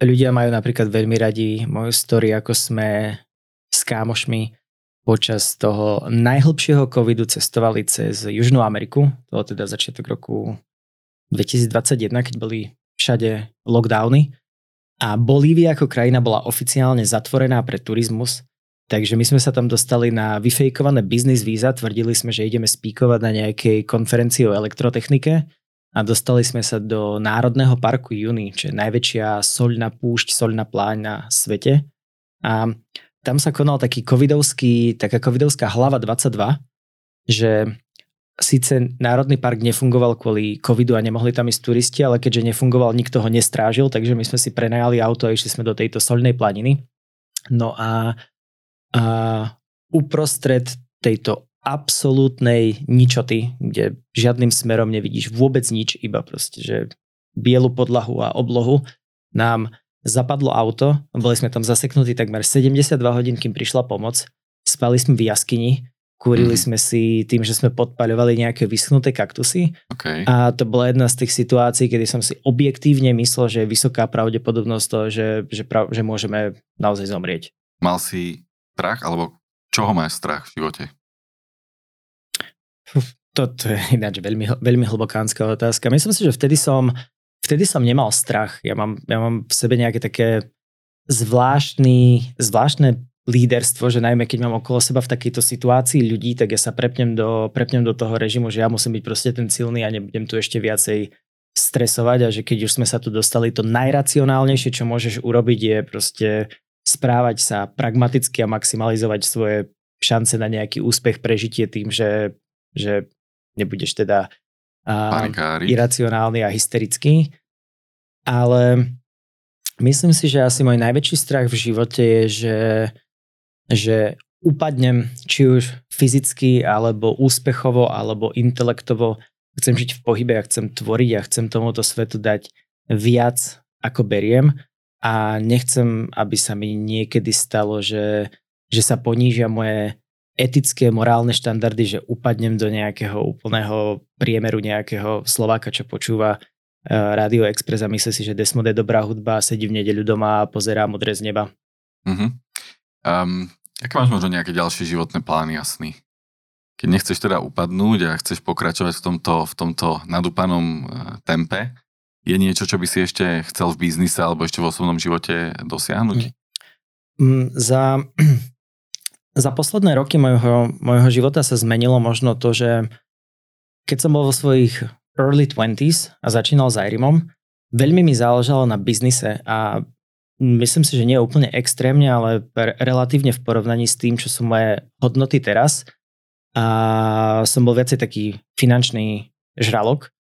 ľudia majú napríklad veľmi radi moju story, ako sme s kámošmi počas toho najhlbšieho covidu cestovali cez Južnú Ameriku, to teda začiatok roku 2021, keď boli všade lockdowny a Bolívia ako krajina bola oficiálne zatvorená pre turizmus, takže my sme sa tam dostali na vyfejkované business víza, tvrdili sme, že ideme spíkovať na nejakej konferencii o elektrotechnike a dostali sme sa do Národného parku Juni, čo je najväčšia soľná púšť, soľná pláň na svete. A tam sa konal taký covidovský, taká covidovská hlava 22, že síce Národný park nefungoval kvôli covidu a nemohli tam ísť turisti, ale keďže nefungoval, nikto ho nestrážil, takže my sme si prenajali auto a išli sme do tejto solnej planiny. No a, a uprostred tejto absolútnej ničoty, kde žiadnym smerom nevidíš vôbec nič, iba proste, že bielu podlahu a oblohu, nám Zapadlo auto, boli sme tam zaseknutí takmer 72 hodín, kým prišla pomoc. Spali sme v jaskyni, kúrili mm. sme si tým, že sme podpaľovali nejaké vyschnuté kaktusy. Okay. A to bola jedna z tých situácií, kedy som si objektívne myslel, že je vysoká pravdepodobnosť toho, že, že, prav, že môžeme naozaj zomrieť. Mal si strach, alebo čoho máš strach v živote? Toto je ináč veľmi, veľmi hlbokánska otázka. Myslím si, že vtedy som vtedy som nemal strach. Ja mám, ja mám v sebe nejaké také zvláštny, zvláštne líderstvo, že najmä keď mám okolo seba v takejto situácii ľudí, tak ja sa prepnem do, prepnem do toho režimu, že ja musím byť proste ten silný a nebudem tu ešte viacej stresovať a že keď už sme sa tu dostali, to najracionálnejšie, čo môžeš urobiť je proste správať sa pragmaticky a maximalizovať svoje šance na nejaký úspech, prežitie tým, že, že nebudeš teda a, iracionálny a hysterický. Ale myslím si, že asi môj najväčší strach v živote je, že, že upadnem či už fyzicky, alebo úspechovo, alebo intelektovo. Chcem žiť v pohybe, ja chcem tvoriť a chcem tomuto svetu dať viac, ako beriem a nechcem, aby sa mi niekedy stalo, že, že sa ponížia moje etické, morálne štandardy, že upadnem do nejakého úplného priemeru nejakého Slováka, čo počúva Eh, Radio Express a myslí si, že Desmod je dobrá hudba, sedí v nedeľu doma a pozerá modré z neba. Uh-huh. Um, aké máš možno nejaké ďalšie životné plány jasný? Keď nechceš teda upadnúť a chceš pokračovať v tomto, v tomto nadúpanom uh, tempe, je niečo, čo by si ešte chcel v biznise alebo ešte v osobnom živote dosiahnuť? Mm, za, za posledné roky mojho, mojho života sa zmenilo možno to, že keď som bol vo svojich early 20s a začínal s Irimom, veľmi mi záležalo na biznise a myslím si, že nie úplne extrémne, ale relatívne v porovnaní s tým, čo sú moje hodnoty teraz. A som bol viacej taký finančný žralok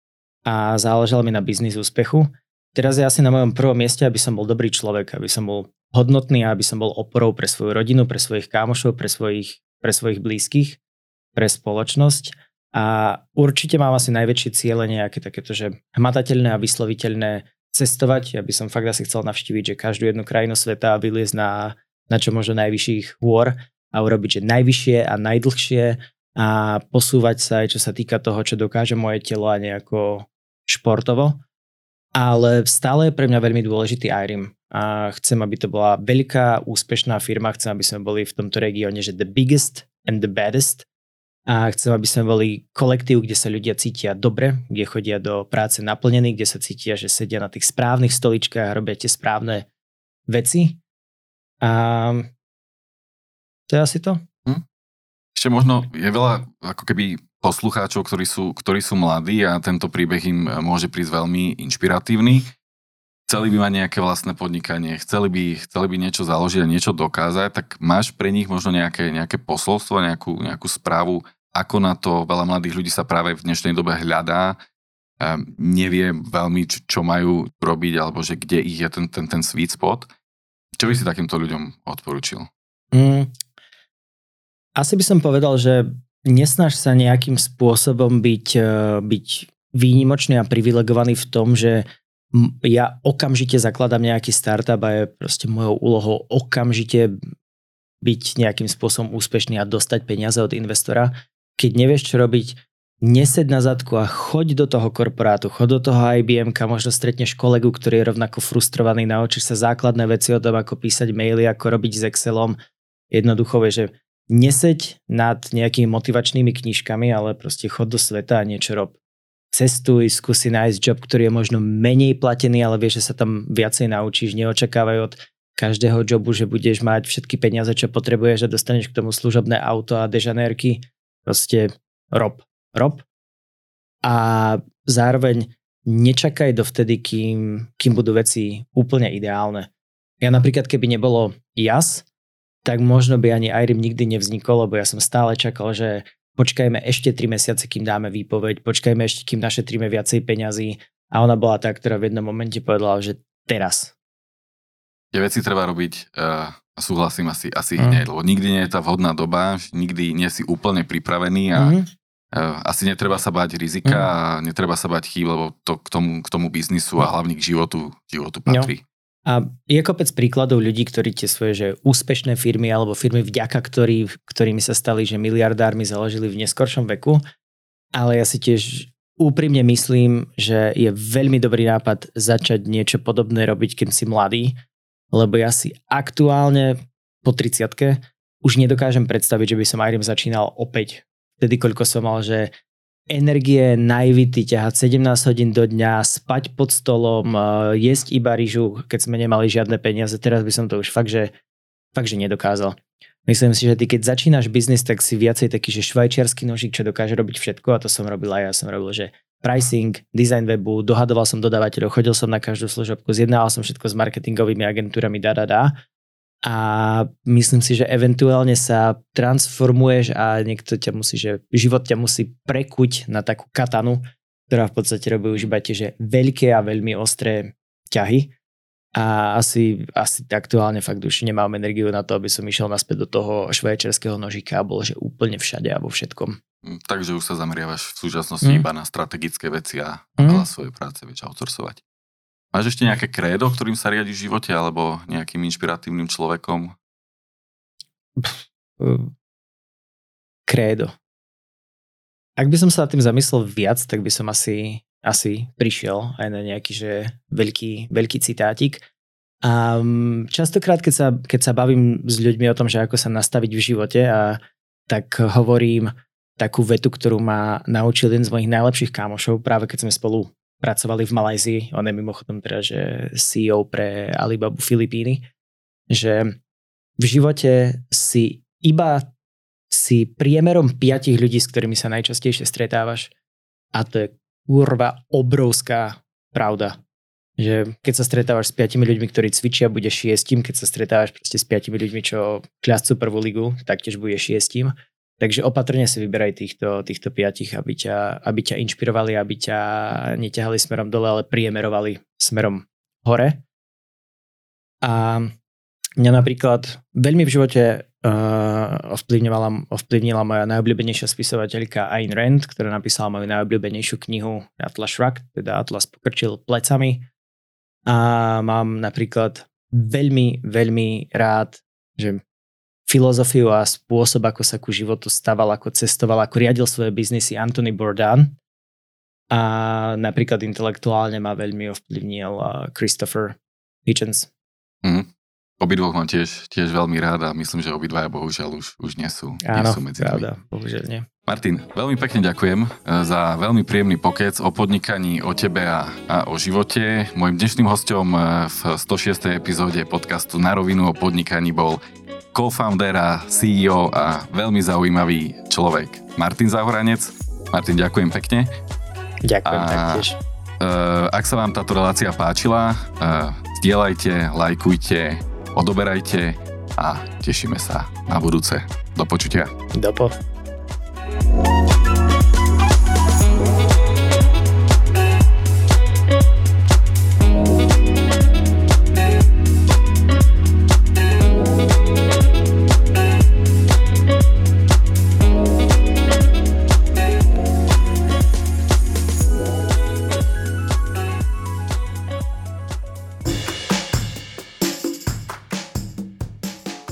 a záležalo mi na biznis úspechu. Teraz je asi na mojom prvom mieste, aby som bol dobrý človek, aby som bol hodnotný a aby som bol oporou pre svoju rodinu, pre svojich kámošov, pre svojich, pre svojich blízkych, pre spoločnosť a určite mám asi najväčšie ciele nejaké takéto, že hmatateľné a vysloviteľné cestovať. Ja by som fakt asi chcel navštíviť, že každú jednu krajinu sveta a vyliezť na, na čo možno najvyšších hôr a urobiť, že najvyššie a najdlhšie a posúvať sa aj čo sa týka toho, čo dokáže moje telo a nejako športovo. Ale stále je pre mňa veľmi dôležitý IRIM a chcem, aby to bola veľká, úspešná firma, chcem, aby sme boli v tomto regióne, že the biggest and the baddest a chcem, aby sme boli kolektív, kde sa ľudia cítia dobre, kde chodia do práce naplnení, kde sa cítia, že sedia na tých správnych stoličkách robia tie správne veci. A to je asi to. Hm? Ešte možno je veľa ako keby poslucháčov, ktorí sú, ktorí sú mladí a tento príbeh im môže prísť veľmi inšpiratívny. Chceli by mať nejaké vlastné podnikanie, chceli by, chceli by niečo založiť a niečo dokázať, tak máš pre nich možno nejaké, nejaké posolstvo, nejakú, nejakú správu, ako na to veľa mladých ľudí sa práve v dnešnej dobe hľadá, nevie veľmi, čo, čo majú robiť, alebo že kde ich je ten, ten, ten sweet spot. Čo by si takýmto ľuďom odporučil? Mm, asi by som povedal, že nesnaž sa nejakým spôsobom byť, e, byť výnimočný a privilegovaný v tom, že ja okamžite zakladám nejaký startup a je proste mojou úlohou okamžite byť nejakým spôsobom úspešný a dostať peniaze od investora. Keď nevieš, čo robiť, nesed na zadku a choď do toho korporátu, choď do toho IBM, možno stretneš kolegu, ktorý je rovnako frustrovaný, naučíš sa základné veci o tom, ako písať maily, ako robiť s Excelom. Jednoducho je, že neseď nad nejakými motivačnými knižkami, ale proste chod do sveta a niečo rob. Cestuj, skúsi nájsť job, ktorý je možno menej platený, ale vieš, že sa tam viacej naučíš. Neočakávaj od každého jobu, že budeš mať všetky peniaze, čo potrebuješ a dostaneš k tomu služobné auto a dežanérky. Proste rob. Rob. A zároveň nečakaj dovtedy, kým, kým budú veci úplne ideálne. Ja napríklad, keby nebolo jas, tak možno by ani IRIM nikdy nevznikol, lebo ja som stále čakal, že počkajme ešte 3 mesiace, kým dáme výpoveď, počkajme ešte, kým našetríme viacej peňazí. A ona bola tá, ktorá v jednom momente povedala, že teraz. Tie veci treba robiť uh, a súhlasím asi, asi mm. hneď, lebo nikdy nie je tá vhodná doba, nikdy nie si úplne pripravený a mm. uh, asi netreba sa báť rizika mm. a netreba sa bať chýb, lebo to k tomu, k tomu biznisu a hlavne k životu, životu patrí. No. A je kopec príkladov ľudí, ktorí tie svoje že úspešné firmy alebo firmy vďaka ktorý, ktorými sa stali, že miliardármi založili v neskoršom veku. Ale ja si tiež úprimne myslím, že je veľmi dobrý nápad začať niečo podobné robiť, keď si mladý, lebo ja si aktuálne po 30 už nedokážem predstaviť, že by som Irem začínal opäť vtedy, koľko som mal, že energie, naivity, ťahať 17 hodín do dňa, spať pod stolom, e, jesť iba rýžu, keď sme nemali žiadne peniaze. Teraz by som to už fakt, že, fakt, že nedokázal. Myslím si, že ty keď začínaš biznis, tak si viacej taký, že švajčiarsky nožík, čo dokáže robiť všetko a to som robil aj ja som robil, že pricing, design webu, dohadoval som dodávateľov, chodil som na každú služobku, zjednával som všetko s marketingovými agentúrami, da, da, da a myslím si, že eventuálne sa transformuješ a niekto ťa musí, že život ťa musí prekuť na takú katanu, ktorá v podstate robí už iba tie, že veľké a veľmi ostré ťahy a asi, asi aktuálne fakt už nemám energiu na to, aby som išiel naspäť do toho švajčiarského nožika a bol že úplne všade a vo všetkom. Mm, takže už sa zameriavaš v súčasnosti mm. iba na strategické veci a mm. veľa svojej práce vieš outsourcovať. Máš ešte nejaké krédo, ktorým sa riadi v živote, alebo nejakým inšpiratívnym človekom? Krédo. Ak by som sa tým zamyslel viac, tak by som asi, asi prišiel aj na nejaký že veľký, veľký citátik. A častokrát, keď sa, keď sa bavím s ľuďmi o tom, že ako sa nastaviť v živote, a tak hovorím takú vetu, ktorú ma naučil jeden z mojich najlepších kámošov, práve keď sme spolu pracovali v Malajzii, on je mimochodom teda, že CEO pre Alibabu Filipíny, že v živote si iba si priemerom piatich ľudí, s ktorými sa najčastejšie stretávaš a to je kurva obrovská pravda. Že keď sa stretávaš s piatimi ľuďmi, ktorí cvičia, bude šiestim, keď sa stretávaš proste s piatimi ľuďmi, čo kľascú prvú ligu, taktiež bude šiestim. Takže opatrne si vyberaj týchto, týchto piatich, aby ťa, aby ťa inšpirovali, aby ťa neťahali smerom dole, ale priemerovali smerom hore. A mňa napríklad veľmi v živote uh, ovplyvnila, ovplyvnila moja najobľúbenejšia spisovateľka Ayn Rand, ktorá napísala moju najobľúbenejšiu knihu Atlas Shrugged, teda Atlas pokrčil plecami. A mám napríklad veľmi, veľmi rád, že filozofiu a spôsob, ako sa ku životu staval, ako cestoval, ako riadil svoje biznisy Anthony Bourdain. A napríklad intelektuálne ma veľmi ovplyvnil Christopher Hitchens. Mm. Obidvoch mám tiež, tiež veľmi rád a myslím, že obidvaja bohužiaľ už, už nie sú, Áno, nie sú medzi pravda, bohužiaľ nie. Martin, veľmi pekne ďakujem e, za veľmi príjemný pokec o podnikaní, o tebe a, a o živote. Mojím dnešným hostom e, v 106. epizóde podcastu Na rovinu o podnikaní bol co-founder a CEO a veľmi zaujímavý človek Martin Zahoranec. Martin, ďakujem pekne. Ďakujem a, taktiež. Uh, ak sa vám táto relácia páčila, uh, zdieľajte, lajkujte, odoberajte a tešíme sa na budúce. Do počutia. Do po.